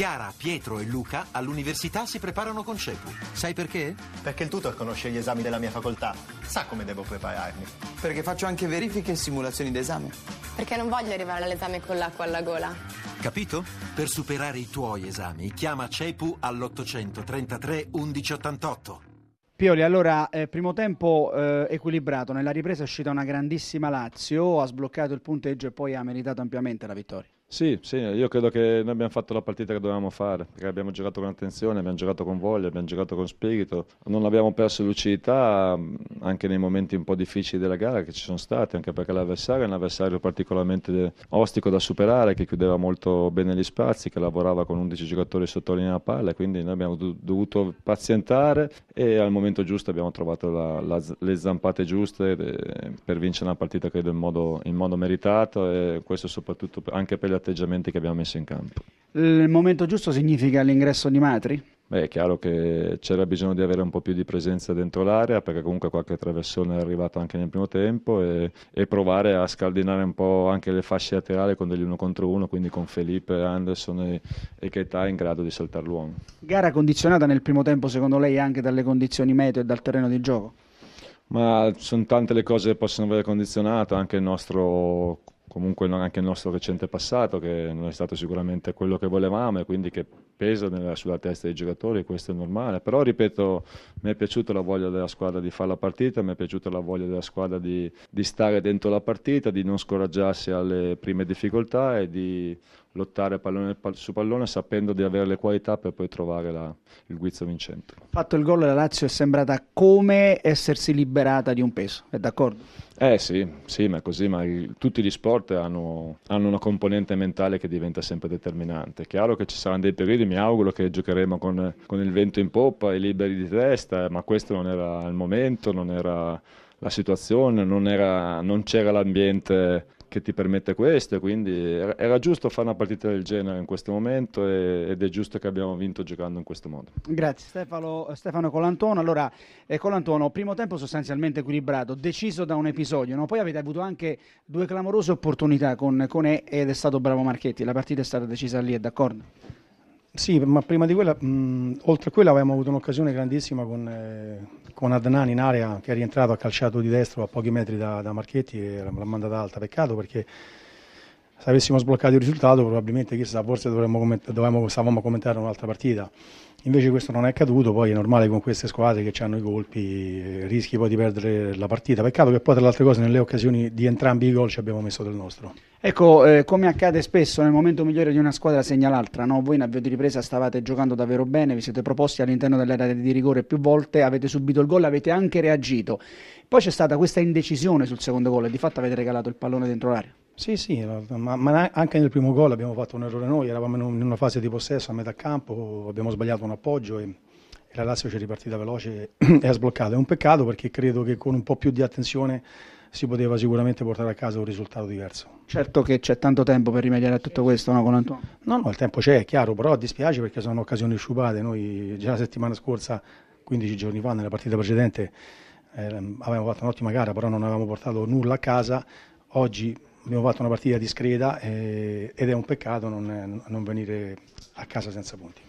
Chiara, Pietro e Luca all'università si preparano con CEPU. Sai perché? Perché il tutor conosce gli esami della mia facoltà, sa come devo prepararmi. Perché faccio anche verifiche e simulazioni d'esame. Perché non voglio arrivare all'esame con l'acqua alla gola. Capito? Per superare i tuoi esami, chiama CEPU all'833 1188. Pioli, allora, eh, primo tempo eh, equilibrato, nella ripresa è uscita una grandissima Lazio, ha sbloccato il punteggio e poi ha meritato ampiamente la vittoria. Sì, sì, io credo che noi abbiamo fatto la partita che dovevamo fare, perché abbiamo giocato con attenzione, abbiamo giocato con voglia, abbiamo giocato con spirito, non abbiamo perso lucidità anche nei momenti un po' difficili della gara che ci sono stati, anche perché l'avversario è un avversario particolarmente ostico da superare, che chiudeva molto bene gli spazi, che lavorava con 11 giocatori sotto la linea palla, quindi noi abbiamo dovuto pazientare e al momento giusto abbiamo trovato la, la, le zampate giuste eh, per vincere una partita credo in modo, in modo meritato e questo soprattutto anche per gli atteggiamenti che abbiamo messo in campo. Il momento giusto significa l'ingresso di Matri? Beh, è chiaro che c'era bisogno di avere un po' più di presenza dentro l'area perché comunque qualche traversone è arrivato anche nel primo tempo e, e provare a scaldinare un po' anche le fasce laterali con degli uno contro uno, quindi con Felipe, Anderson e, e Keita in grado di saltare l'uomo. Gara condizionata nel primo tempo secondo lei anche dalle condizioni meteo e dal terreno di gioco? Ma sono tante le cose che possono aver condizionato, anche il nostro comunque anche il nostro recente passato che non è stato sicuramente quello che volevamo e quindi che pesa nella, sulla testa dei giocatori, questo è normale, però ripeto mi è piaciuta la voglia della squadra di fare la partita, mi è piaciuta la voglia della squadra di, di stare dentro la partita, di non scoraggiarsi alle prime difficoltà e di lottare pallone su pallone sapendo di avere le qualità per poi trovare la, il guizzo vincente. Fatto il gol la Lazio è sembrata come essersi liberata di un peso, è d'accordo? Eh sì, sì, ma è così, ma il, tutti gli sport hanno, hanno, una componente mentale che diventa sempre determinante. È chiaro che ci saranno dei periodi, mi auguro che giocheremo con, con il vento in poppa e liberi di testa, ma questo non era il momento, non era la situazione, non, era, non c'era l'ambiente che ti permette questo quindi era, giusto fare una partita del genere in questo momento ed è giusto che abbiamo vinto giocando in questo modo. Grazie Stefano, Stefano Colantuono. Allora, eh, Colantuono, primo tempo sostanzialmente equilibrato, deciso da un episodio, no? poi avete avuto anche due clamorose opportunità con, con E ed è stato bravo Marchetti, la partita è stata decisa lì, è d'accordo? Sì, ma prima di quella, mh, oltre a quella avevamo avuto un'occasione grandissima con, eh, con Adnan in area che è rientrato, ha calciato di destro a pochi metri da, da Marchetti e l'ha mandata alta. Peccato perché se avessimo sbloccato il risultato probabilmente chissà, forse dovremmo dovevamo, stavamo commentare un'altra partita. Invece questo non è accaduto, poi è normale con queste squadre che hanno i colpi, eh, rischi poi di perdere la partita. Peccato che poi tra le altre cose nelle occasioni di entrambi i gol ci abbiamo messo del nostro. Ecco, eh, come accade spesso nel momento migliore di una squadra segna l'altra, no? voi in avvio di ripresa stavate giocando davvero bene, vi siete proposti all'interno dell'area di rigore più volte, avete subito il gol, avete anche reagito. Poi c'è stata questa indecisione sul secondo gol e di fatto avete regalato il pallone dentro l'area. Sì, sì, ma, ma, anche nel primo gol abbiamo fatto un errore noi, eravamo in una fase di possesso a metà campo, abbiamo sbagliato un appoggio e, e la Lazio ci è ripartita veloce e ha sbloccato. È un peccato perché credo che con un po' più di attenzione si poteva sicuramente portare a casa un risultato diverso. Certo che c'è tanto tempo per rimediare a tutto questo, no, con Antonio? No, no, il tempo c'è, è chiaro, però dispiace perché sono occasioni sciupate. Noi già la settimana scorsa, 15 giorni fa, nella partita precedente, eh, avevamo fatto un'ottima gara, però non avevamo portato nulla a casa. Oggi abbiamo fatto una partita discreta eh, ed è un peccato non, non venire a casa senza punti.